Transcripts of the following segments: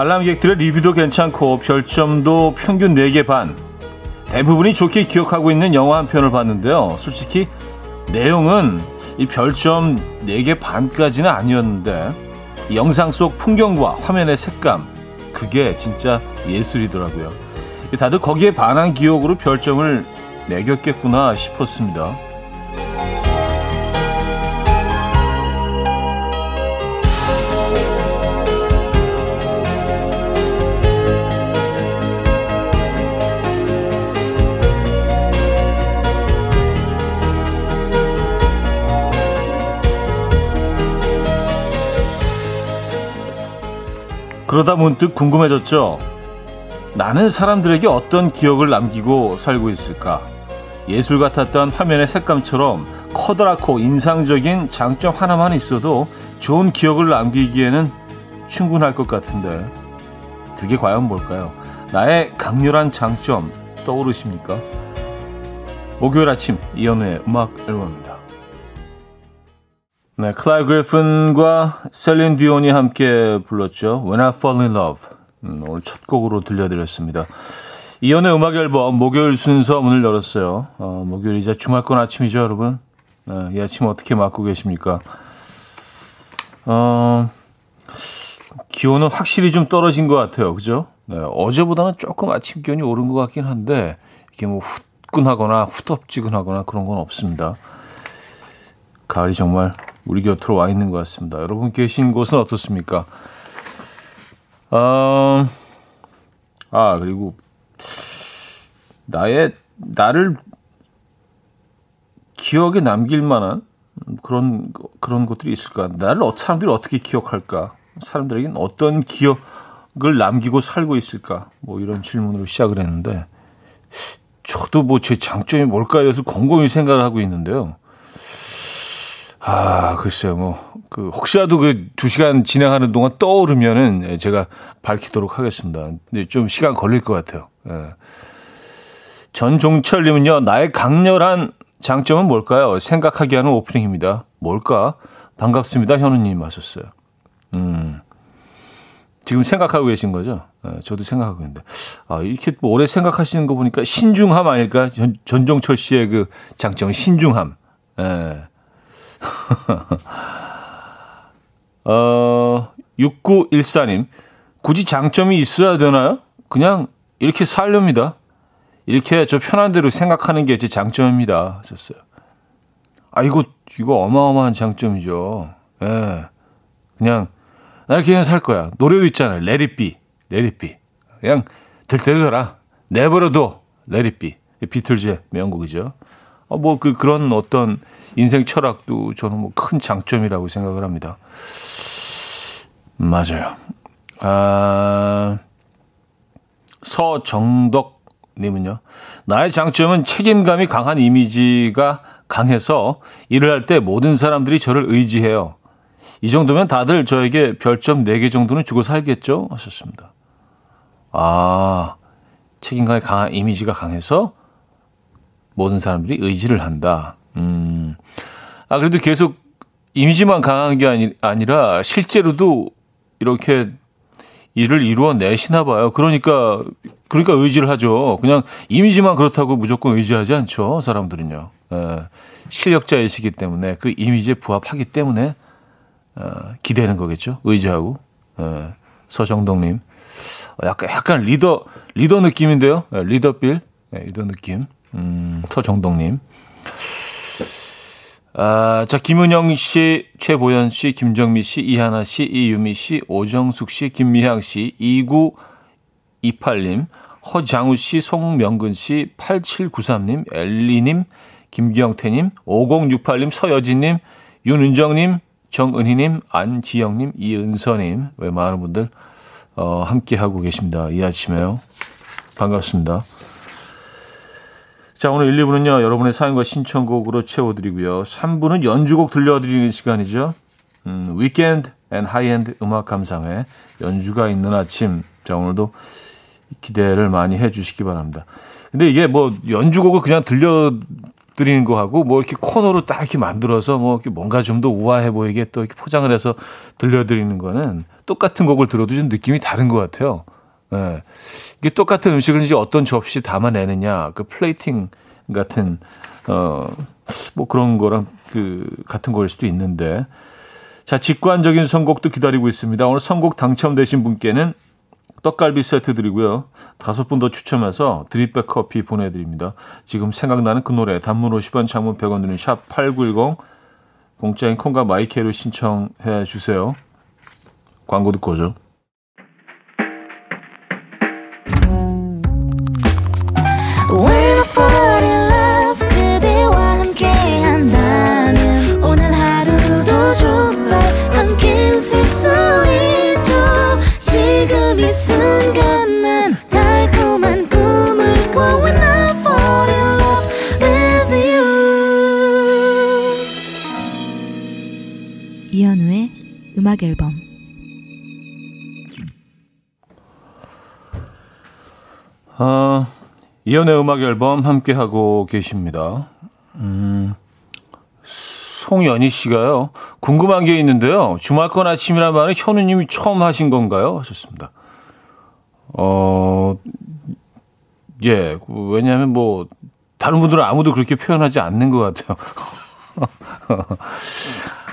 관람객들의 리뷰도 괜찮고 별점도 평균 4개 반. 대부분이 좋게 기억하고 있는 영화 한 편을 봤는데요. 솔직히 내용은 이 별점 4개 반까지는 아니었는데 영상 속 풍경과 화면의 색감 그게 진짜 예술이더라고요. 다들 거기에 반한 기억으로 별점을 매겼겠구나 싶었습니다. 그러다 문득 궁금해졌죠. 나는 사람들에게 어떤 기억을 남기고 살고 있을까? 예술 같았던 화면의 색감처럼 커다랗고 인상적인 장점 하나만 있어도 좋은 기억을 남기기에는 충분할 것 같은데 그게 과연 뭘까요? 나의 강렬한 장점 떠오르십니까? 목요일 아침 이연우의 음악 앨범입니다. 네, 클라이 그리픈과 셀린 디온이 함께 불렀죠. When I Fall in Love. 음, 오늘 첫 곡으로 들려드렸습니다. 이연의 음악 앨범 목요일 순서 문을 열었어요. 어, 목요일이자 주말권 아침이죠, 여러분. 네, 이 아침 어떻게 맞고 계십니까? 어, 기온은 확실히 좀 떨어진 것 같아요. 그죠? 네, 어제보다는 조금 아침 기온이 오른 것 같긴 한데, 이게 뭐 후끈하거나 후덥지근하거나 그런 건 없습니다. 가을이 정말 우리 곁으로 와 있는 것 같습니다. 여러분 계신 곳은 어떻습니까? 어, 아, 그리고 나의, 나를 기억에 남길 만한 그런, 그런 것들이 있을까? 나를 사람들이 어떻게 기억할까? 사람들에게는 어떤 기억을 남기고 살고 있을까? 뭐 이런 질문으로 시작을 했는데, 저도 뭐 제 장점이 뭘까에 대해서 곰곰이 생각을 하고 있는데요. 아, 글쎄요, 뭐, 그, 혹시라도 그 두 시간 진행하는 동안 떠오르면은 예, 제가 밝히도록 하겠습니다. 근데 좀 시간 걸릴 것 같아요. 예. 전종철님은요, 나의 강렬한 장점은 뭘까요? 생각하게 하는 오프닝입니다. 뭘까? 반갑습니다. 현우님 하셨어요. 음. 지금 생각하고 계신 거죠? 예, 저도 생각하고 있는데. 아, 이렇게 뭐 오래 생각하시는 거 보니까 신중함 아닐까? 전, 전종철 씨의 그 장점은 신중함. 예. 어, 6914님, 굳이 장점이 있어야 되나요? 그냥 이렇게 살렵니다. 이렇게 저 편한 대로 생각하는 게 제 장점입니다. 하셨어요. 아, 이거, 이거 어마어마한 장점이죠. 예. 네. 그냥, 나 이렇게 그냥 살 거야. 노래도 있잖아요. 레리비. 레리비. 그냥 들때려라. 내버려둬. 레리비. 비틀즈의 명곡이죠. 어, 뭐, 그, 그런 어떤 인생 철학도 저는 뭐 큰 장점이라고 생각을 합니다. 맞아요. 아, 서정덕 님은요. 나의 장점은 책임감이 강한 이미지가 강해서 일을 할 때 모든 사람들이 저를 의지해요. 이 정도면 다들 저에게 별점 4개 정도는 주고 살겠죠? 하셨습니다. 아, 책임감이 강한 이미지가 강해서 모든 사람들이 의지를 한다. 음. 아, 그래도 계속 이미지만 강한 게 아니, 아니라 실제로도 이렇게 일을 이루어내시나 봐요. 그러니까, 그러니까 의지를 하죠. 그냥 이미지만 그렇다고 무조건 의지하지 않죠. 사람들은요. 예, 실력자이시기 때문에 그 이미지에 부합하기 때문에 어, 기대는 거겠죠. 의지하고. 예, 서정동님. 약간, 약간 리더, 리더 느낌인데요. 예, 리더빌. 예, 리더 느낌. 음, 서정동님. 아, 자, 김은영 씨, 최보현 씨, 김정미 씨, 이하나 씨, 이유미 씨, 오정숙 씨, 김미향 씨, 2928님, 허장우 씨, 송명근 씨, 8793님, 엘리님, 김기영태님, 5068님, 서여진님, 윤은정님, 정은희님, 안지영님, 이은서님, 왜 많은 분들, 어, 함께하고 계십니다. 이 아침에요. 반갑습니다. 자, 오늘 1, 2부는요, 여러분의 사연과 신청곡으로 채워드리고요. 3부는 연주곡 들려드리는 시간이죠. 음, Weekend and High-end 음악 감상회 연주가 있는 아침. 자, 오늘도 기대를 많이 해 주시기 바랍니다. 근데 이게 뭐 연주곡을 그냥 들려드리는 엎드리는 거 하고 뭐 이렇게 코너로 딱 이렇게 만들어서 뭐 이렇게 뭔가 좀 더 우아해 보이게 또 이렇게 포장을 해서 들려드리는 거는 똑같은 곡을 들어도 좀 느낌이 다른 것 같아요. 예. 이게 똑같은 음식을 이제 어떤 접시 담아내느냐, 그 플레이팅 같은, 어, 뭐 그런 거랑 그 같은 거일 수도 있는데. 자, 직관적인 선곡도 기다리고 있습니다. 오늘 선곡 당첨되신 분께는 떡갈비 세트 드리고요. 다섯 분 더 추첨해서 드립백 커피 보내드립니다. 지금 생각나는 그 노래 단문 50원 장문 100원 드는 샵8910 공짜인 콩과 마이케로 신청해 주세요. 광고 듣고 오죠. 이연의 음악 앨범 함께 하고 계십니다. 음, 송연희 씨가요. 궁금한 게 있는데요. 주말권 아침이란 말은 현우님이 처음 하신 건가요? 하셨습니다. 어, 예, 왜냐하면 뭐 다른 분들은 아무도 그렇게 표현하지 않는 것 같아요.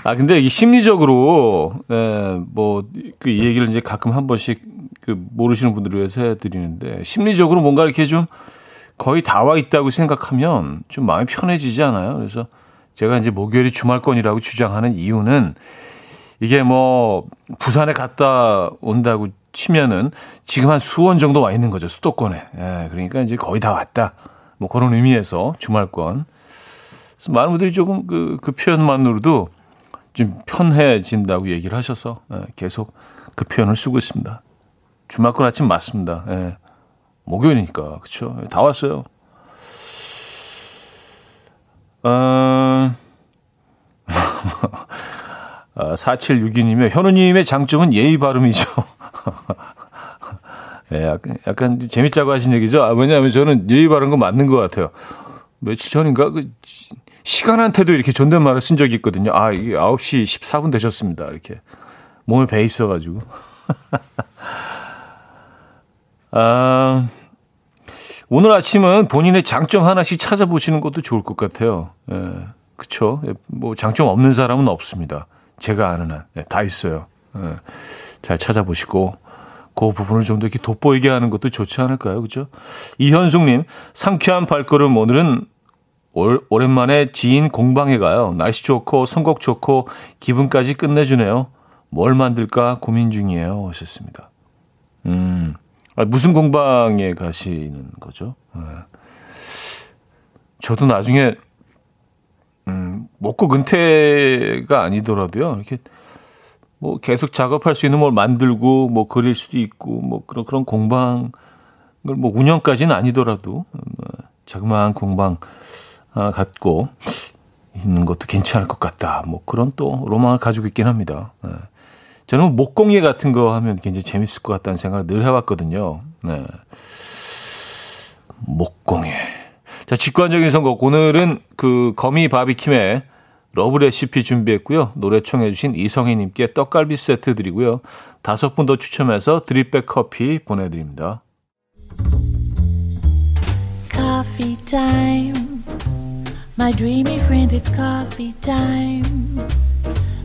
아, 근데 이 심리적으로, 예, 뭐, 그 얘기를 이제 가끔 한 번씩 그 모르시는 분들을 위해서 해드리는데, 심리적으로 뭔가 이렇게 좀 거의 다 와 있다고 생각하면 좀 마음이 편해지지 않아요? 그래서 제가 이제 목요일이 주말권이라고 주장하는 이유는 이게 뭐, 부산에 갔다 온다고 치면은 지금 한 수원 정도 와 있는 거죠. 수도권에. 예, 그러니까 이제 거의 다 왔다. 뭐 그런 의미에서 주말권. 그래서 많은 분들이 조금 그, 그 표현만으로도 좀 편해진다고 얘기를 하셔서 예, 계속 그 표현을 쓰고 있습니다. 주말권 아침 맞습니다. 예. 목요일이니까 그렇죠. 다 왔어요. 어... 4762님의 현우님의 장점은 예의 발음이죠. 예, 약간, 약간 재밌자고 하신 얘기죠. 아, 왜냐하면 저는 예의 바른 거 맞는 것 같아요. 며칠 전인가 그 시간한테도 이렇게 존댓말을 쓴 적이 있거든요. 아, 이게 9시 14분 되셨습니다. 이렇게. 몸에 배 있어가지고. 아, 오늘 아침은 본인의 장점 하나씩 찾아보시는 것도 좋을 것 같아요. 예, 그쵸. 예, 뭐, 장점 없는 사람은 없습니다. 제가 아는 한. 예, 다 있어요. 예, 잘 찾아보시고. 그 부분을 좀 더 이렇게 돋보이게 하는 것도 좋지 않을까요? 그죠? 이현숙님, 상쾌한 발걸음 오늘은 올, 오랜만에 지인 공방에 가요. 날씨 좋고 선곡 좋고 기분까지 끝내주네요. 뭘 만들까 고민 중이에요. 하셨습니다. 음, 아, 무슨 공방에 가시는 거죠? 네. 저도 나중에 음, 먹고 근태가 아니더라도요. 이렇게 뭐 계속 작업할 수 있는 뭘 만들고 뭐 그릴 수도 있고 뭐 그런 그런 공방을 뭐 운영까지는 아니더라도 뭐 자그마한 공방 아, 갖고 있는 것도 괜찮을 것 같다. 뭐 그런 또 로망을 가지고 있긴 합니다. 네. 저는 목공예 같은 거 하면 굉장히 재밌을 것 같다는 생각을 늘 해왔거든요. 네. 목공예. 자, 직관적인 선곡. 오늘은 그 거미 바비킴의 Love Recipe 준비했고요. 노래 청해주신 이성희님께 떡갈비 세트 드리고요. 다섯 분 더 추첨해서 드립백 커피 보내드립니다. Coffee. My dreamy friend, it's coffee time.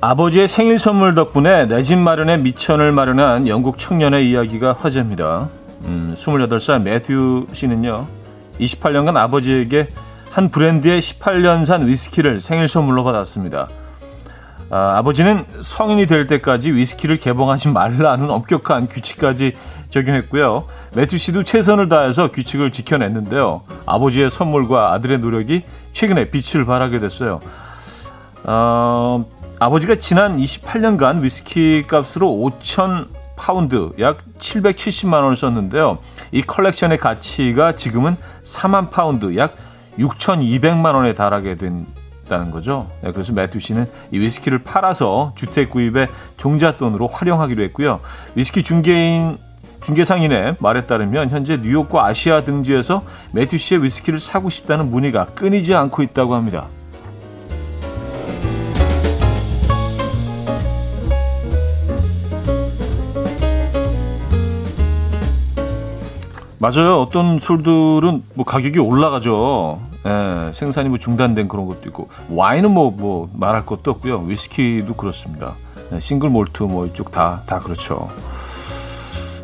아버지의 생일 선물 덕분에 내 집 마련에 미천을 마련한 영국 청년의 이야기가 화제입니다. 음, 28살 매튜 씨는요, 28년간 아버지에게 한 브랜드의 18년산 위스키를 생일 선물로 받았습니다. 아, 아버지는 성인이 될 때까지 위스키를 개봉하지 말라는 엄격한 규칙까지 적용했고요. 매튜 씨도 최선을 다해서 규칙을 지켜냈는데요. 아버지의 선물과 아들의 노력이 최근에 빛을 발하게 됐어요. 어, 아버지가 지난 28년간 위스키 값으로 5천 파운드, 약 770만 원을 썼는데요. 이 컬렉션의 가치가 지금은 4만 파운드, 약 6,200만 원에 달하게 된다는 거죠. 네, 그래서 매튜 씨는 이 위스키를 팔아서 주택 구입에 종잣돈으로 활용하기로 했고요. 위스키 중개인 중개상인의 말에 따르면 현재 뉴욕과 아시아 등지에서 매튜 씨의 위스키를 사고 싶다는 문의가 끊이지 않고 있다고 합니다. 맞아요. 어떤 술들은 뭐 가격이 올라가죠. 예, 생산이 뭐 중단된 그런 것도 있고 와인은 뭐뭐 말할 것도 없고요. 위스키도 그렇습니다. 예, 싱글 몰트 뭐 이쪽 다다 그렇죠.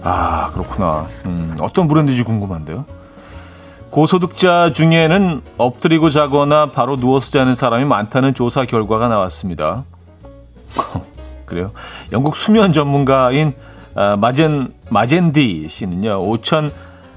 아 그렇구나. 음, 어떤 브랜드인지 궁금한데요. 고소득자 중에는 엎드리고 자거나 바로 누워서 자는 사람이 많다는 조사 결과가 나왔습니다. 그래요. 영국 수면 전문가인 아, 마젠 마젠디 씨는요. 5천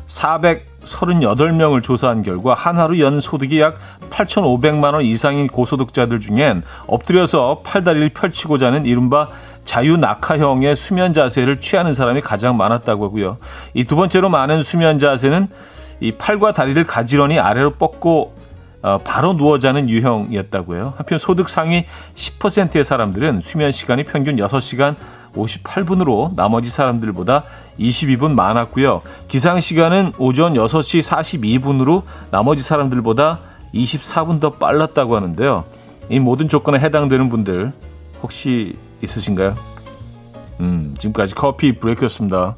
438명을 조사한 결과 한 하루 연 소득이 약 8,500만 원 이상인 고소득자들 중엔 엎드려서 팔다리를 펼치고 자는 이른바 자유 낙하형의 수면 자세를 취하는 사람이 가장 많았다고 하고요. 이 두 번째로 많은 수면 자세는 이 팔과 다리를 가지런히 아래로 뻗고 어, 바로 누워 자는 유형이었다고요. 한편 소득 상위 10%의 사람들은 수면 시간이 평균 6시간 58분으로 나머지 사람들보다 22분 많았고요. 기상 시간은 오전 6시 42분으로 나머지 사람들보다 24분 더 빨랐다고 하는데요. 이 모든 조건에 해당되는 분들 혹시 있으신가요? 음, 지금까지 커피 브레이크였습니다.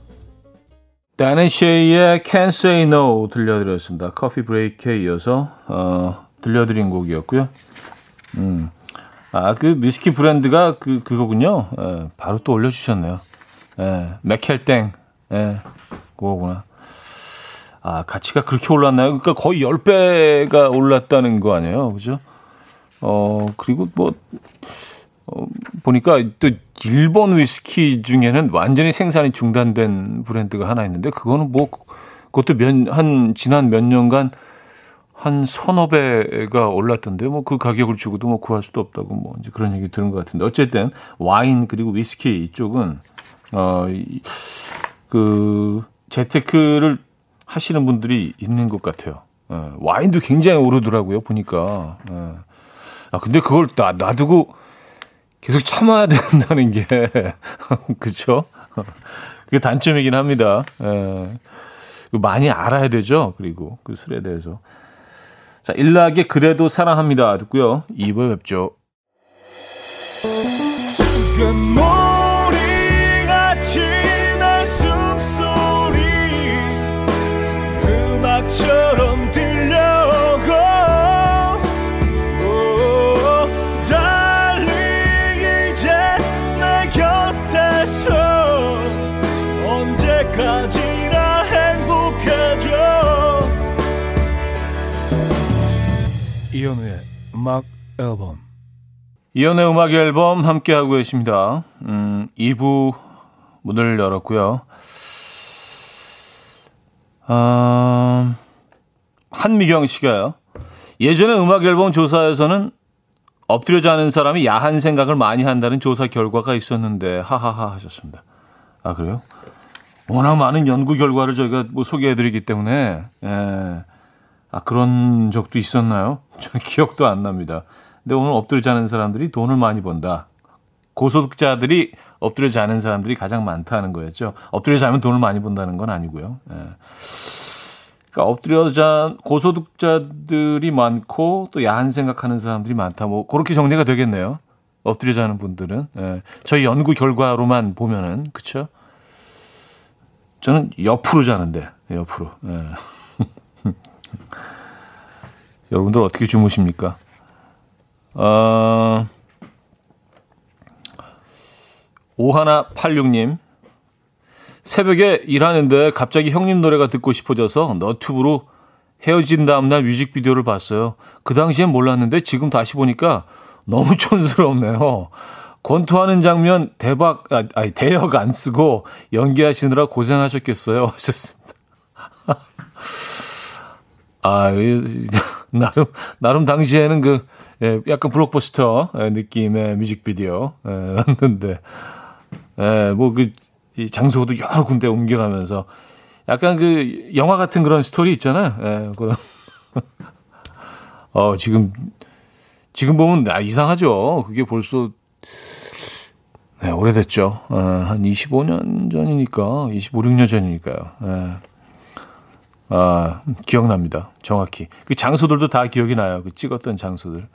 다른 쉐이의 Can't Say No 들려드렸습니다. 커피 브레이크에 이어서 어, 들려드린 곡이었고요. 음. 아, 그 미스키 브랜드가 그, 그거군요. 예, 바로 또 올려주셨네요. 예, 맥켈땡. 예, 그거구나. 아, 가치가 그렇게 올랐나요? 그러니까 거의 10배가 올랐다는 거 아니에요? 그죠? 어, 그리고 뭐, 어, 보니까 또 일본 위스키 중에는 완전히 생산이 중단된 브랜드가 하나 있는데, 그거는 뭐, 그것도 몇, 한, 지난 몇 년간 한 서너 배가 올랐던데 뭐 그 가격을 주고도 뭐 구할 수도 없다고 뭐 이제 그런 얘기 들은 것 같은데 어쨌든 와인 그리고 위스키 이쪽은 어그 재테크를 하시는 분들이 있는 것 같아요. 어, 와인도 굉장히 오르더라고요 보니까. 어. 아 근데 그걸 놔, 놔두고 계속 참아야 된다는 게 그죠? 그게 단점이긴 합니다. 예. 많이 알아야 되죠. 그리고 그 술에 대해서. 자, 일락의 그래도 사랑합니다. 듣고요. 2부에 뵙죠. 음악 앨범 이현우의 음악 앨범 함께하고 계십니다. 음, 2부 문을 열었고요. 아, 한미경 씨가요. 예전에 음악 앨범 조사에서는 엎드려 자는 사람이 야한 생각을 많이 한다는 조사 결과가 있었는데 하하하 하셨습니다. 아 그래요? 워낙 많은 연구 결과를 저희가 뭐 소개해드리기 때문에 예. 아, 그런 적도 있었나요? 저는 기억도 안 납니다. 근데 오늘 엎드려 자는 사람들이 돈을 많이 번다. 고소득자들이 엎드려 자는 사람들이 가장 많다는 거였죠. 엎드려 자면 돈을 많이 번다는 건 아니고요. 예. 그러니까 엎드려 자 고소득자들이 많고 또 야한 생각하는 사람들이 많다. 뭐 그렇게 정리가 되겠네요. 엎드려 자는 분들은 예. 저희 연구 결과로만 보면은 그쵸? 저는 옆으로 자는데 옆으로. 예. 여러분들 어떻게 주무십니까? 어, 5186님. 새벽에 일하는데 갑자기 형님 노래가 듣고 싶어져서 너튜브로 헤어진 다음날 뮤직비디오를 봤어요. 그 당시엔 몰랐는데 지금 다시 보니까 너무 촌스럽네요. 권투하는 장면 대박, 아, 아니, 대역 안 쓰고 연기하시느라 고생하셨겠어요. 하셨습니다. 아, 나름, 나름 당시에는 그, 예, 약간 블록버스터 느낌의 뮤직비디오였는데, 예, 뭐 그, 이 장소도 여러 군데 옮겨가면서 약간 그 영화 같은 그런 스토리 있잖아요. 예, 그런. 어, 지금, 지금 보면 아, 이상하죠. 그게 벌써 네, 오래됐죠. 어, 한 25년 전이니까, 25, 6년 전이니까요. 예. 아, 기억납니다. 정확히. 그 장소들도 다 기억이 나요. 그 찍었던 장소들.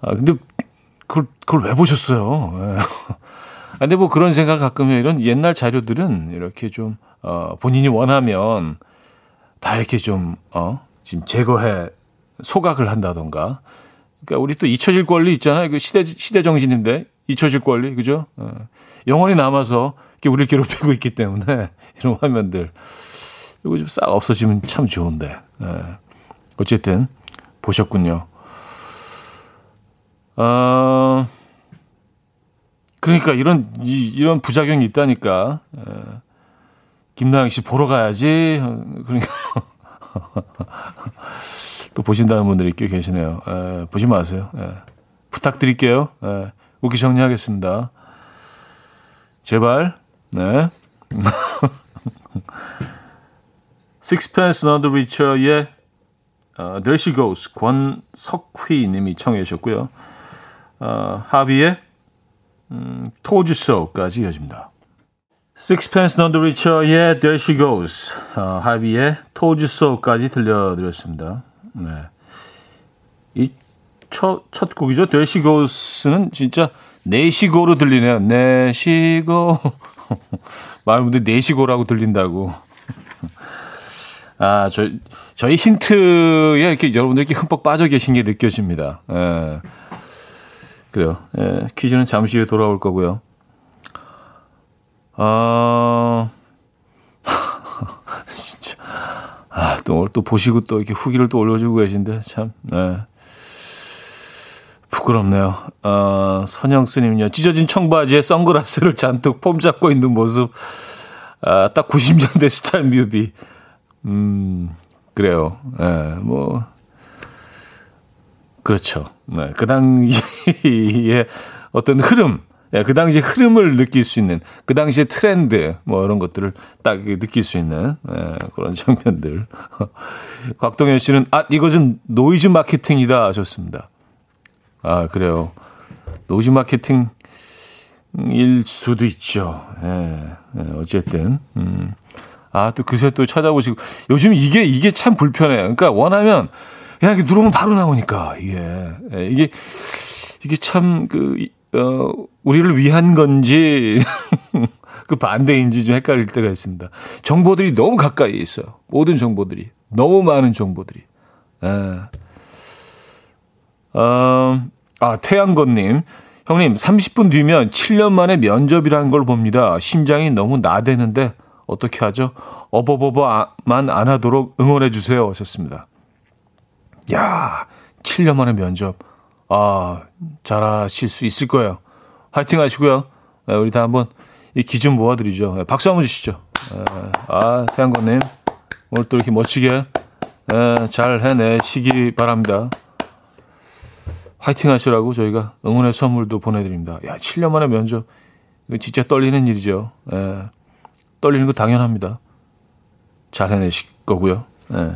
아, 근데 그걸, 그걸 왜 보셨어요? 예. 아, 근데 뭐 그런 생각 가끔 해요. 이런 옛날 자료들은 이렇게 좀, 어, 본인이 원하면 다 이렇게 좀, 어, 지금 제거해, 소각을 한다던가 그러니까 우리 또 잊혀질 권리 있잖아요. 그 시대 시대 정신인데 잊혀질 권리 그죠? 어. 영원히 남아서 우리를 괴롭히고 있기 때문에 이런 화면들 이거 좀 싹 없어지면 참 좋은데. 예. 어쨌든 보셨군요. 어, 그러니까 이런 이, 이런 부작용이 있다니까. 예. 김나영 씨 보러 가야지. 그러니까 또 보신다는 분들이 꽤 계시네요. 에, 보지 마세요. 에, 부탁드릴게요. 에, 웃기 정리하겠습니다. 제발. 네. Sixpence Not the Richer의 uh, There She Goes 권석휘 님이 청해 주셨고요. 어, 하비의 음, So까지 이어집니다. Sixpence Not the Richer의 There She Goes 어, 하비의 So까지 들려드렸습니다. 네. 이 첫, 첫 곡이죠. 데시고스는 진짜 내시고로 들리네요. 내시고. 많은 분들이 내시고라고 들린다고. 아, 저, 저희 힌트에 이렇게 여러분들 이렇게 흠뻑 빠져 계신 게 느껴집니다. 예. 그래요. 예, 퀴즈는 잠시 후에 돌아올 거고요. 아, 아, 또 오늘 또 보시고 또 이렇게 후기를 또 올려주고 계신데 참, 네. 부끄럽네요. 어, 선영 스님요. 찢어진 청바지에 선글라스를 잔뜩 폼 잡고 있는 모습. 아, 딱 90년대 스타일 뮤비. 음, 그래요. 예, 네, 뭐. 그렇죠. 네, 그 당시에 어떤 흐름, 예, 그 당시 흐름을 느낄 수 있는 그 당시의 트렌드 뭐 이런 것들을 딱 느낄 수 있는 예, 그런 장면들. 곽동현 씨는 아 이것은 노이즈 마케팅이다 하셨습니다. 아 그래요. 노이즈 마케팅일 수도 있죠. 예, 예 어쨌든 음. 아 또 그새 또 찾아보시고 요즘 이게 이게 참 불편해요. 그러니까 원하면 그냥 이렇게 누르면 바로 나오니까 이게 예, 이게 이게 참 그 어, 우리를 위한 건지 그 반대인지 좀 헷갈릴 때가 있습니다. 정보들이 너무 가까이 있어요. 모든 정보들이. 너무 많은 정보들이. 에. 예. 어, 아, 태양건님. 형님, 30분 뒤면 7년 만에 면접이라는 걸 봅니다. 심장이 너무 나대는데 어떻게 하죠? 어버버버만 안 하도록 응원해 주세요. 하셨습니다. 야, 7년 만에 면접. 아, 잘하실 수 있을 거예요. 화이팅 하시고요. 네, 우리 다 한번 이 기준 모아드리죠. 네, 박수 한번 주시죠. 네, 아, 태양권님. 오늘 또 이렇게 멋지게 잘 해내시기 바랍니다. 화이팅 하시라고 저희가 응원의 선물도 보내드립니다. 야, 7년 만에 면접. 이거 진짜 떨리는 일이죠. 예. 떨리는 거 당연합니다. 잘 해내실 거고요. 예.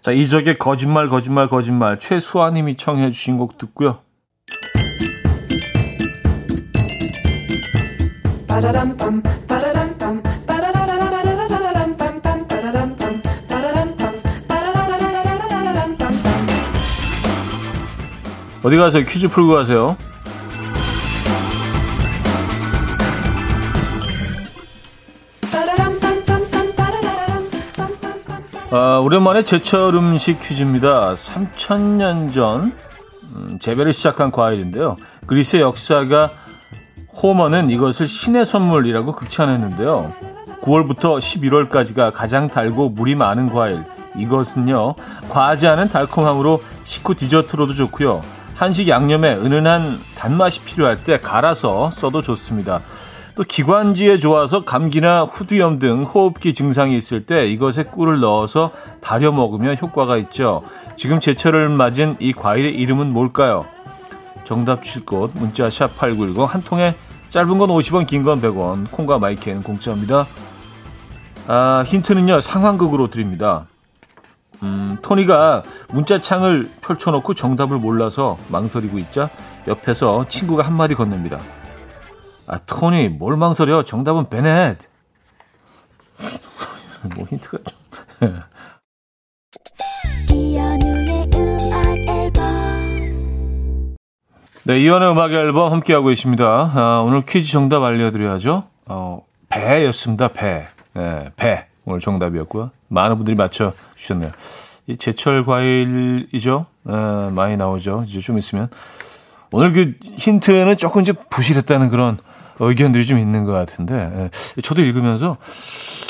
자, 이적의 거짓말, 거짓말, 거짓말. 최수아님이 청해 주신 곡 듣고요. 어디 가세요? 퀴즈 풀고 가세요. 아, 오랜만에 제철 음식 퀴즈입니다. 3천년 전 음, 재배를 시작한 과일인데요. 그리스의 역사가 호머는 이것을 신의 선물이라고 극찬했는데요. 9월부터 11월까지가 가장 달고 물이 많은 과일. 이것은요, 과하지 않은 달콤함으로 식후 디저트로도 좋고요. 한식 양념에 은은한 단맛이 필요할 때 갈아서 써도 좋습니다. 또 기관지에 좋아서 감기나 후두염 등 호흡기 증상이 있을 때 이것에 꿀을 넣어서 달여 먹으면 효과가 있죠. 지금 제철을 맞은 이 과일의 이름은 뭘까요? 정답 칠곳 문자 샵 8910 한 통에 짧은 건 50원 긴 건 100원 콩과 마이크는 공짜입니다. 아, 힌트는요 상황극으로 드립니다. 음, 토니가 문자창을 펼쳐놓고 정답을 몰라서 망설이고 있자 옆에서 친구가 한마디 건넵니다. 아, 토니, 뭘 망설여? 정답은 베넷. 뭐 힌트가 좀. 네, 이연의 음악 앨범 함께하고 있습니다. 아, 오늘 퀴즈 정답 알려드려야죠. 어, 배였습니다, 배. 네, 배. 오늘 정답이었고요. 많은 분들이 맞춰 주셨네요. 이 제철 과일이죠. 네, 많이 나오죠. 이제 좀 있으면. 오늘 그 힌트는 조금 이제 부실했다는 그런 의견들이 좀 있는 것 같은데, 예, 저도 읽으면서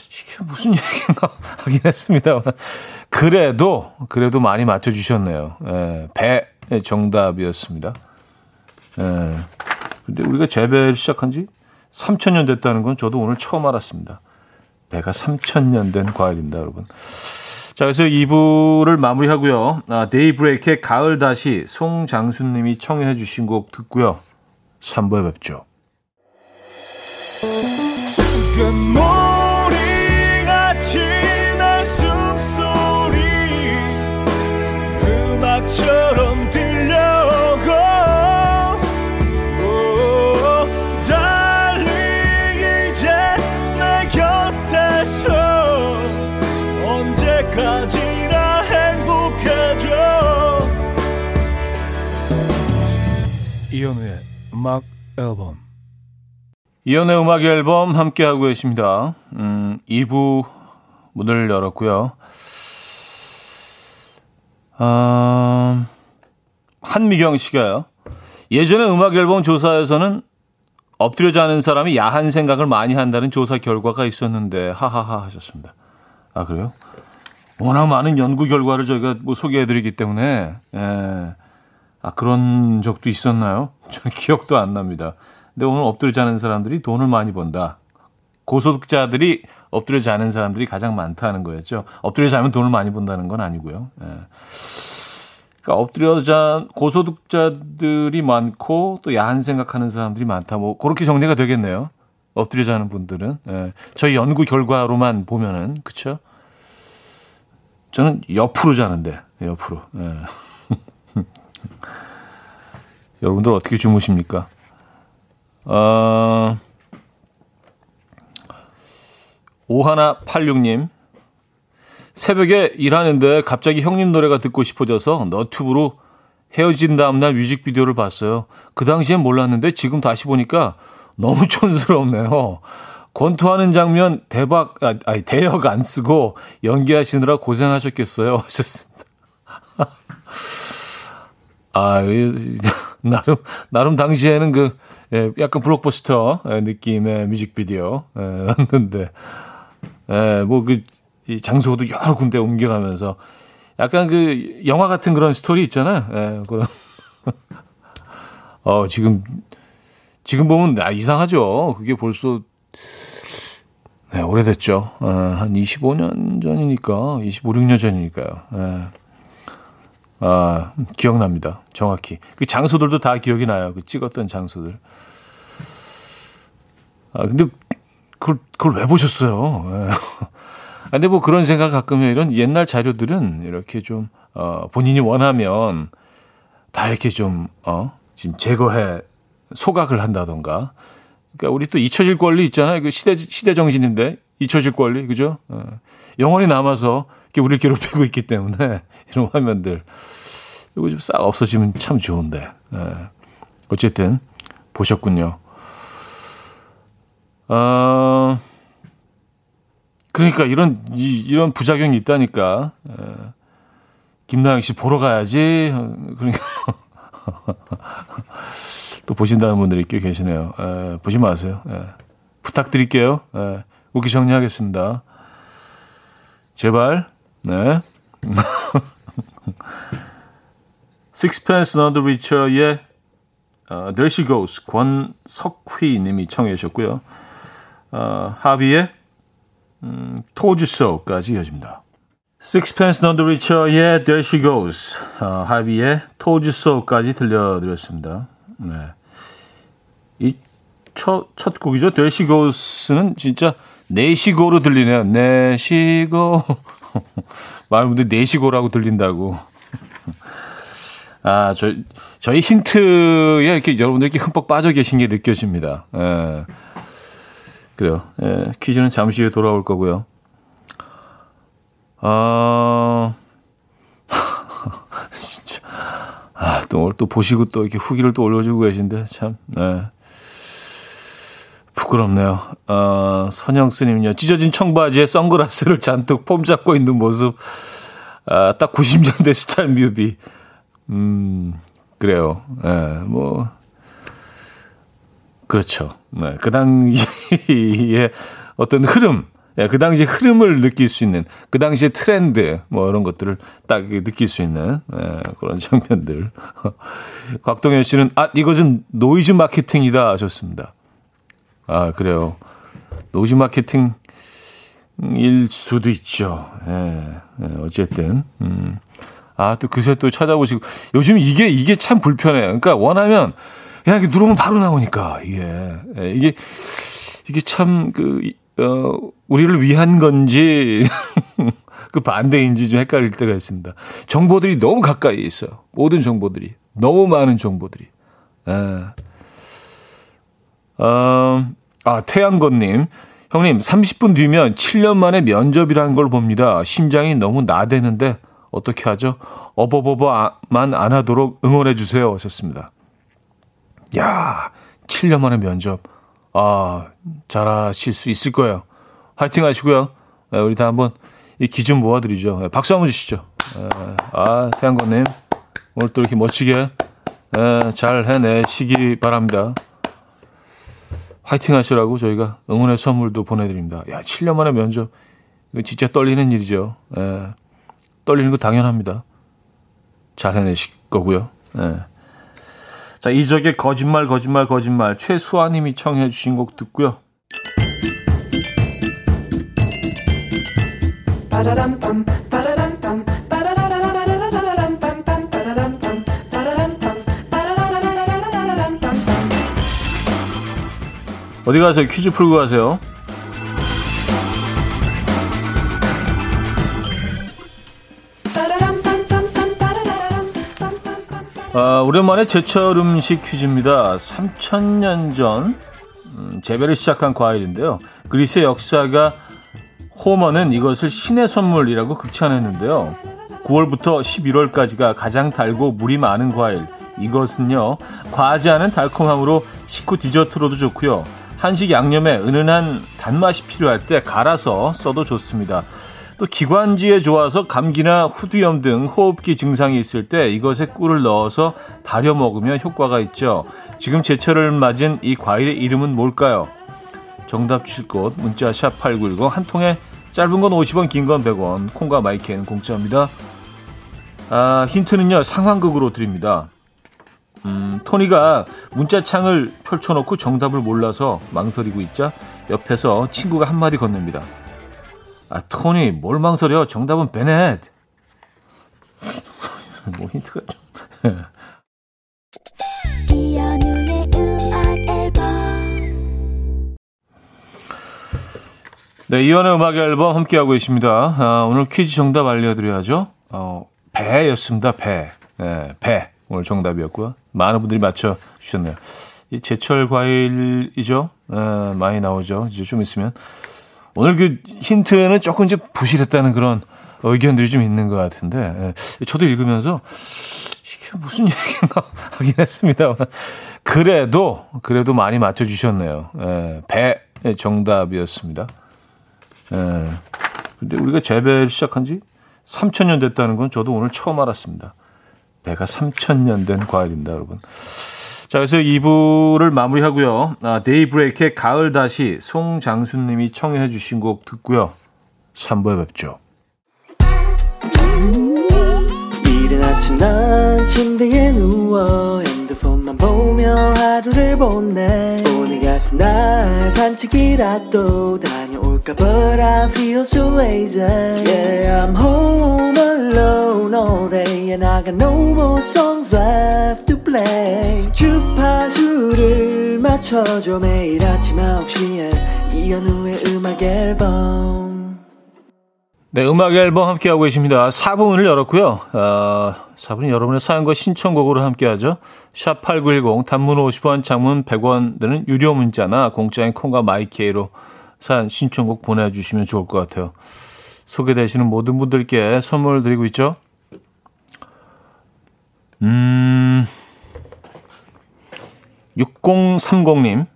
이게 무슨 얘기인가 하긴 했습니다. 그래도, 그래도 많이 맞춰 주셨네요. 예, 배 정답이었습니다. 예. 근데 우리가 재배를 시작한 지 3천년 됐다는 건 저도 오늘 처음 알았습니다. 배가 3천년 된 과일입니다, 여러분. 자, 그래서 2부를 마무리하고요. 아, 데이브레이크의 가을 다시 송장수님이 청해 주신 곡 듣고요. 3부에 뵙죠. 음악 앨범 이연의 음악 앨범 함께하고 계십니다. 음, 2부 문을 열었고요. 아, 한미경 씨가요. 예전에 음악 앨범 조사에서는 엎드려 자는 사람이 야한 생각을 많이 한다는 조사 결과가 있었는데 하하하 하셨습니다. 아 그래요? 워낙 많은 연구 결과를 저희가 뭐 소개해드리기 때문에 예. 아 그런 적도 있었나요? 저는 기억도 안 납니다. 근데 오늘 엎드려 자는 사람들이 돈을 많이 번다. 고소득자들이 엎드려 자는 사람들이 가장 많다는 거였죠. 엎드려 자면 돈을 많이 번다는 건 아니고요. 예. 그러니까 엎드려 자 고소득자들이 많고 또 야한 생각하는 사람들이 많다. 뭐 그렇게 정리가 되겠네요. 엎드려 자는 분들은 예. 저희 연구 결과로만 보면은 그쵸? 저는 옆으로 자는데 옆으로. 예. 여러분들 어떻게 주무십니까? 어, 5186님. 새벽에 일하는데 갑자기 형님 노래가 듣고 싶어져서 너튜브로 헤어진 다음날 뮤직비디오를 봤어요. 그 당시엔 몰랐는데 지금 다시 보니까 너무 촌스럽네요. 권투하는 장면 대박, 아, 아니, 대역 안 쓰고 연기하시느라 고생하셨겠어요. 하셨습니다. 아, 나름, 나름 당시에는 그, 예, 약간 블록버스터 느낌의 뮤직비디오였는데, 예, 뭐 그, 이 장소도 여러 군데 옮겨가면서 약간 그 영화 같은 그런 스토리 있잖아요. 예, 그런. 어, 지금, 지금 보면 아, 이상하죠. 그게 벌써, 네, 오래됐죠. 어, 한 25년 전이니까, 25, 6년 전이니까요. 예. 아, 기억납니다. 정확히. 그 장소들도 다 기억이 나요. 그 찍었던 장소들. 아, 근데 그걸, 그걸 왜 보셨어요? 예. 아, 근데 뭐 그런 생각 가끔 해요. 이런 옛날 자료들은 이렇게 좀, 어, 본인이 원하면 다 이렇게 좀, 어, 지금 제거해, 소각을 한다던가. 그러니까 우리 또 잊혀질 권리 있잖아요. 그 시대, 시대 정신인데, 잊혀질 권리, 그죠? 어, 영원히 남아서 우리를 괴롭히고 있기 때문에 이런 화면들. 이거 좀 싹 없어지면 참 좋은데. 예. 어쨌든, 보셨군요. 어, 그러니까 이런, 이, 이런 부작용이 있다니까. 예. 김나영 씨 보러 가야지. 그러니까. 또 보신다는 분들이 꽤 계시네요. 에, 보지 마세요. 에, 부탁드릴게요. 에, 웃기 정리하겠습니다. 제발. 네. Sixpence None the Richer의 어, There She Goes 권석휘 님이 청해 주셨고요. 어, 하비의 음, So까지 이어집니다. Sixpence None the Richer의 There She Goes 어, 하비의 So까지 들려드렸습니다. 네. 이 첫, 첫 곡이죠. There She Goes는 진짜 내시고로 들리네요. 내시고. 많은 분들이 내시고라고 들린다고. 아, 저, 저희 힌트에 이렇게 여러분들 이렇게 흠뻑 빠져 계신 게 느껴집니다. 예. 그래요. 예, 퀴즈는 잠시 후에 돌아올 거고요. 아, 진짜. 아, 또 오늘 또 보시고 또 이렇게 후기를 또 올려주고 계신데, 참, 네. 부끄럽네요. 어, 선영 스님요. 찢어진 청바지에 선글라스를 잔뜩 폼 잡고 있는 모습. 아, 딱 90년대 스타일 뮤비. 음, 그래요. 예, 네, 뭐. 그렇죠. 네, 그 당시에 어떤 흐름, 예, 그 당시 흐름을 느낄 수 있는, 그 당시의 트렌드, 뭐 이런 것들을 딱 느낄 수 있는 예, 그런 장면들. 곽동현 씨는, 아, 이것은 노이즈 마케팅이다 하셨습니다. 아, 그래요. 노이즈 마케팅 일 수도 있죠. 예, 예 어쨌든. 음. 아, 또 그새 또 찾아보시고. 요즘 이게, 이게 참 불편해요. 그러니까 원하면 그냥 이렇게 누르면 바로 나오니까, 이게. 예, 이게, 이게 참, 그, 어, 우리를 위한 건지, 그 반대인지 좀 헷갈릴 때가 있습니다. 정보들이 너무 가까이 있어요. 모든 정보들이. 너무 많은 정보들이. 예. 어, 아, 태양건님. 형님, 30분 뒤면 7년 만에 면접이라는 걸 봅니다. 심장이 너무 나대는데 어떻게 하죠? 어버버버만 안 하도록 응원해 주세요. 하셨습니다. 야, 7년 만에 면접. 아, 잘하실 수 있을 거예요. 화이팅 하시고요. 네, 우리 다 한번 이 기준 모아드리죠. 네, 박수 한번 주시죠. 네, 아, 태양건님. 오늘 또 이렇게 멋지게 잘 해내시기 바랍니다. 화이팅 하시라고 저희가 응원의 선물도 보내드립니다. 야, 7년 만에 면접. 이거 진짜 떨리는 일이죠. 예. 떨리는 거 당연합니다. 잘 해내실 거고요. 예. 자, 이적의 거짓말, 거짓말, 거짓말. 최수아님이 청해 주신 곡 듣고요. 어디 가세요? 퀴즈 풀고 가세요. 아, 오랜만에 제철 음식 퀴즈입니다. 3천년 전 음, 재배를 시작한 과일인데요. 그리스의 역사가 호머는 이것을 신의 선물이라고 극찬했는데요. 9월부터 11월까지가 가장 달고 물이 많은 과일. 이것은요, 과하지 않은 달콤함으로 식후 디저트로도 좋고요. 한식 양념에 은은한 단맛이 필요할 때 갈아서 써도 좋습니다. 또 기관지에 좋아서 감기나 후두염 등 호흡기 증상이 있을 때 이것에 꿀을 넣어서 달여 먹으면 효과가 있죠. 지금 제철을 맞은 이 과일의 이름은 뭘까요? 정답 주실 곳 문자 샵 8910 한 통에 짧은 건 50원 긴 건 100원 콩과 마이크는 공짜입니다. 아, 힌트는요 상황극으로 드립니다. 음, 토니가 문자창을 펼쳐놓고 정답을 몰라서 망설이고 있자 옆에서 친구가 한마디 건넵니다. 아, 토니, 뭘 망설여? 정답은 베넷. 뭐 힌트가 좀. 네, 이연의 음악 앨범 함께하고 있습니다. 아, 오늘 퀴즈 정답 알려드려야죠. 어, 배였습니다, 배. 네, 배. 오늘 정답이었고요. 많은 분들이 맞춰 주셨네요. 이 제철 과일이죠. 에, 많이 나오죠. 이제 좀 있으면. 오늘 그 힌트는 조금 이제 부실했다는 그런 의견들이 좀 있는 것 같은데, 에, 저도 읽으면서 이게 무슨 얘기인가 하긴 했습니다. 그래도, 그래도 많이 맞춰 주셨네요. 에, 배 정답이었습니다. 에, 근데 우리가 재배를 시작한 지 3천년 됐다는 건 저도 오늘 처음 알았습니다. 배가 3천년 된 과일입니다, 여러분. 자, 그래서 2부를 마무리하고요. 아, 데이브레이크의 가을 다시 송장수님이 청해 주신 곡 듣고요. 3부에 뵙죠. 이른 아침 난 침대에 누워 핸드폰만 보며 하루를 보내 오늘 같은 날 산책이라도 다 녀올까 But I feel so lazy Yeah I'm home alone all day And I got no more songs left to play 주파수를 맞춰줘 매일 아침 9시에 이현우의 음악 앨범 네, 음악 앨범 함께하고 계십니다. 4분을 열었고요. 어, 4분은 여러분의 사연과 신청곡으로 함께하죠. 샵8910 단문 50원, 장문 100원 드는 유료 문자나 공짜인 콩과 마이케이로 사연 신청곡 보내주시면 좋을 것 같아요. 소개되시는 모든 분들께 선물 드리고 있죠. 음, 6030님.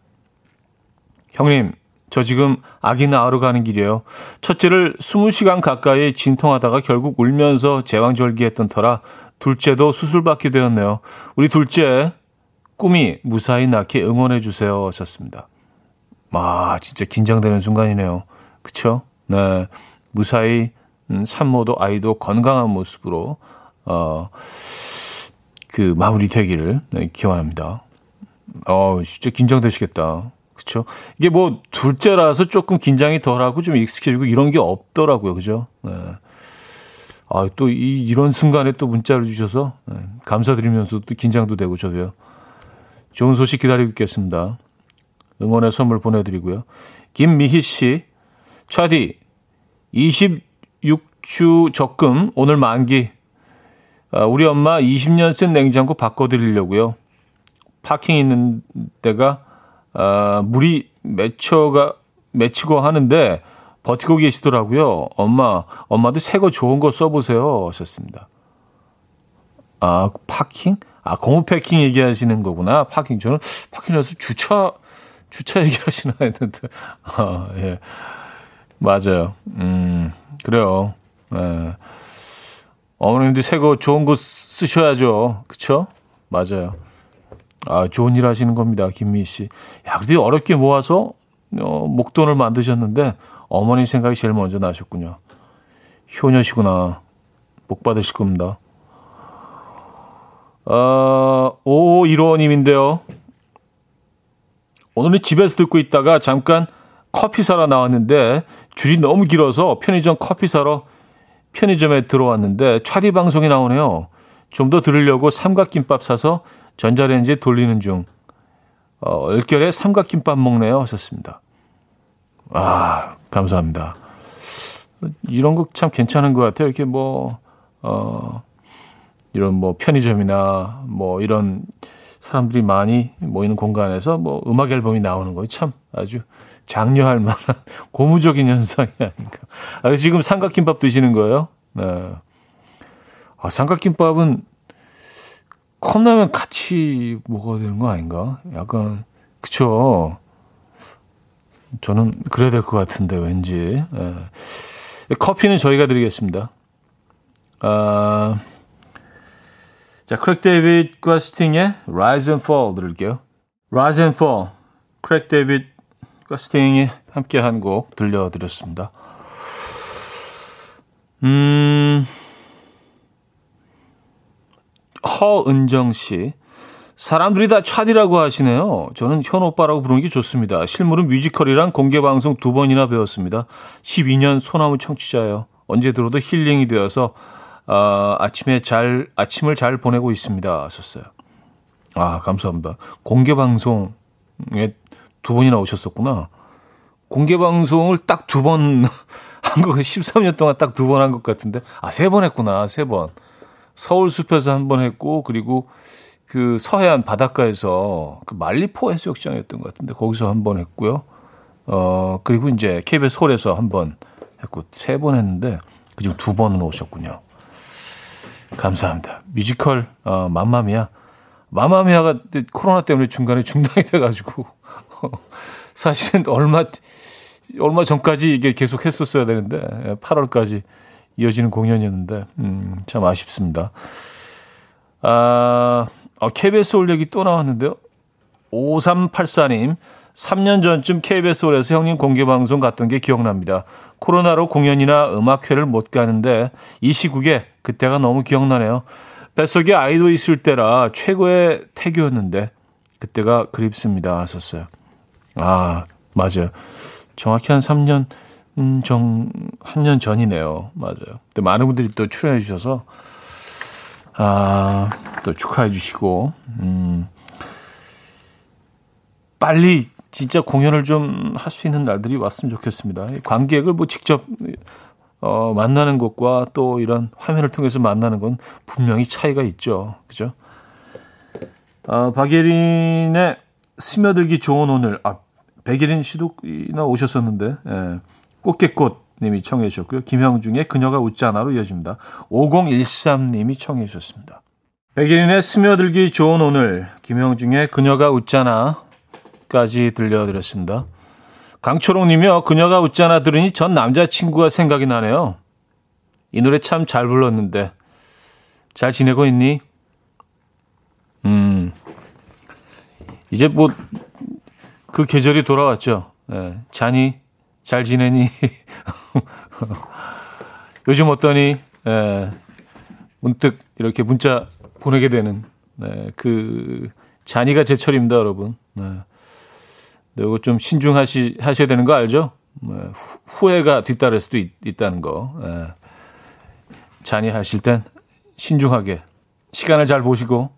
형님, 저 지금 아기 낳으러 가는 길이에요. 첫째를 20시간 가까이 진통하다가 결국 울면서 제왕절개했던 터라 둘째도 수술받게 되었네요. 우리 둘째 꿈이 무사히 낳게 응원해 주세요. 하셨습니다. 아, 진짜 긴장되는 순간이네요. 그쵸? 네. 무사히 음, 산모도 아이도 건강한 모습으로 어, 그 마무리 되기를 네, 기원합니다. 어, 진짜 긴장되시겠다. 그렇죠. 이게 뭐 둘째라서 조금 긴장이 덜하고 좀 익숙해지고 이런 게 없더라고요. 그죠? 네. 아, 또 이, 이런 순간에 또 문자를 주셔서 네. 감사드리면서 또 긴장도 되고 저도요. 좋은 소식 기다리고 있겠습니다. 응원의 선물 보내드리고요. 김미희 씨, 차디, 26주 적금 오늘 만기. 아, 우리 엄마 20년 쓴 냉장고 바꿔드리려고요. 파킹 있는 데가 아, 물이 맺혀가 맺히고 하는데 버티고 계시더라고요. 엄마, 엄마도 새 거 좋은 거 써보세요. 하셨습니다. 아, 파킹? 아, 고무 패킹 얘기하시는 거구나. 파킹. 저는 파킹이라서 주차, 주차 얘기하시나 했는데. 아, 예. 맞아요. 음, 그래요. 예. 어머님들 새거 좋은 거 쓰셔야죠. 그쵸? 맞아요. 아, 좋은 일 하시는 겁니다. 김미 씨. 야, 그래도 어렵게 모아서 어, 목돈을 만드셨는데 어머니 생각이 제일 먼저 나셨군요. 효녀시구나. 복 받으실 겁니다. 어, 5515님인데요. 오늘은 집에서 듣고 있다가 잠깐 커피 사러 나왔는데 줄이 너무 길어서 편의점 커피 사러 편의점에 들어왔는데 차디 방송이 나오네요. 좀 더 들으려고 삼각김밥 사서 전자레인지에 돌리는 중. 어, 얼결에 삼각김밥 먹네요. 하셨습니다. 아, 감사합니다. 이런 거 참 괜찮은 것 같아요. 이렇게 뭐, 어, 이런 뭐 편의점이나 뭐 이런 사람들이 많이 모이는 공간에서 뭐 음악 앨범이 나오는 거 참 아주 장려할 만한 고무적인 현상이 아닌가. 아, 지금 삼각김밥 드시는 거예요? 네. 아, 삼각김밥은 컵라면 같이 먹어야 되는 거 아닌가? 약간 그쵸? 저는 그래야 될 것 같은데 왠지 예. 커피는 저희가 드리겠습니다. 아, 자 크랙 데이빗과 스팅의 Rise and Fall 들을게요. Rise and Fall, 크랙 데이빗과 스팅이 함께한 곡 들려드렸습니다. 음. 허은정 씨. 사람들이 다 차디라고 하시네요. 저는 현 오빠라고 부르는 게 좋습니다. 실물은 뮤지컬이랑 공개방송 두 번이나 배웠습니다. 12년 소나무 청취자예요. 언제 들어도 힐링이 되어서 아, 아침에 잘 아침을 잘 보내고 있습니다. 썼어요. 아 감사합니다. 공개 방송에 두 번이나 오셨었구나. 공개 방송을 딱 두 번 한 거, 13년 동안 딱 두 번 한 것 같은데. 아, 세 번 했구나, 세 번. 서울 숲에서 한 번 했고 그리고 그 서해안 바닷가에서 그 말리포 해수욕장이었던 것 같은데 거기서 한 번 했고요. 어 그리고 이제 KBS 홀에서 한 번 했고 세 번 했는데 그중 두 번은 오셨군요. 감사합니다. 뮤지컬 어, 맘마미아 마마미아가 코로나 때문에 중간에 중단이 돼가지고 사실은 얼마 얼마 전까지 이게 계속 했었어야 되는데 8월까지 이어지는 공연이었는데 음, 참 아쉽습니다. 아, 어, KBS 올 얘기 또 나왔는데요. 5384님, 3년 전쯤 KBS 홀에서 형님 공개 방송 갔던 게 기억납니다. 코로나로 공연이나 음악회를 못 가는데 이 시국에 그때가 너무 기억나네요. 뱃속에 아이도 있을 때라 최고의 태교였는데 그때가 그립습니다. 하셨어요. 아, 맞아요. 정확히 한 3년 음, 정, 한 년 전이네요. 맞아요. 근데 많은 분들이 또 출연해 주셔서, 아, 또 축하해 주시고, 음, 빨리 진짜 공연을 좀 할 수 있는 날들이 왔으면 좋겠습니다. 관객을 뭐 직접, 어, 만나는 것과 또 이런 화면을 통해서 만나는 건 분명히 차이가 있죠. 그죠? 아, 박예린의 스며들기 좋은 오늘, 아, 백예린 씨도 오셨었는데, 예. 꽃게꽃 님이 청해 주셨고요. 김형중의 그녀가 웃잖아로 이어집니다. 5013 님이 청해 주셨습니다. 백일인의 스며들기 좋은 오늘, 김형중의 그녀가 웃잖아 까지 들려드렸습니다. 강초롱님이요. 그녀가 웃잖아 들으니 전 남자친구가 생각이 나네요. 이 노래 참 잘 불렀는데 잘 지내고 있니? 음, 이제 뭐 그 계절이 돌아왔죠. 예, 잔이 잘 지내니? 요즘 어떠니? 예, 문득 이렇게 문자 보내게 되는 네, 그 잔이가 제철입니다, 여러분. 네. 네, 이거 좀 신중하시 하셔야 되는 거 알죠? 네, 후, 회가 뒤따를 수도 있, 다는 거. 네. 잔이 하실 땐 신중하게 시간을 잘 보시고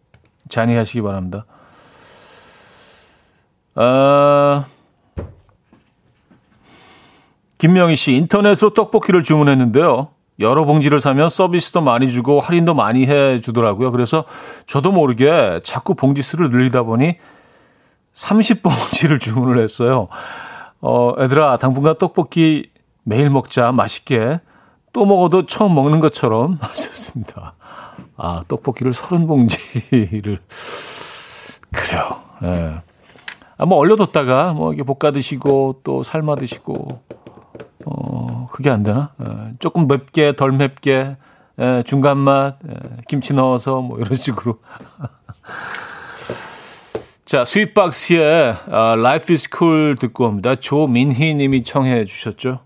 잔이 하시기 바랍니다. 아, 김명희 씨, 인터넷으로 떡볶이를 주문했는데요. 여러 봉지를 사면 서비스도 많이 주고 할인도 많이 해 주더라고요. 그래서 저도 모르게 자꾸 봉지 수를 늘리다 보니 30봉지를 주문을 했어요. 어, 애들아, 당분간 떡볶이 매일 먹자. 맛있게. 또 먹어도 처음 먹는 것처럼 하셨습니다. 아, 떡볶이를 30봉지를. 그래요. 예. 아, 뭐 얼려뒀다가 뭐 이게 볶아 드시고 또 삶아 드시고 어, 그게 안 되나? 에, 조금 맵게, 덜 맵게, 에, 중간 맛, 에, 김치 넣어서 뭐 이런 식으로. 자, 스윗박스의 아, Life is Cool 듣고 옵니다. 조민희 님이 청해 주셨죠.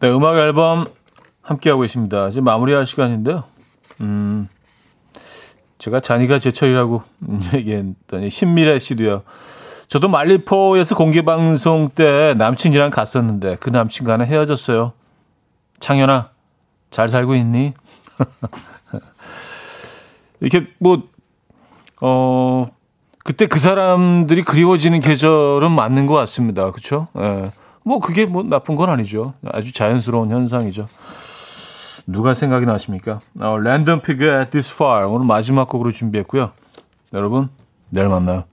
네, 음악 앨범 함께하고 계십니다. 이제 마무리할 시간인데요. 음, 제가 잔이가 제철이라고 얘기했더니 신미래 씨도요. 저도 말리포에서 공개 방송 때 남친이랑 갔었는데 그 남친과는 헤어졌어요. 창현아, 잘 살고 있니? 이렇게 뭐 어, 그때 그 사람들이 그리워지는 계절은 맞는 것 같습니다. 그렇죠? 예. 뭐 그게 뭐 나쁜 건 아니죠. 아주 자연스러운 현상이죠. 누가 생각이 나십니까? 어, 랜덤 피그의 This Far 오늘 마지막 곡으로 준비했고요. 여러분 내일 만나요.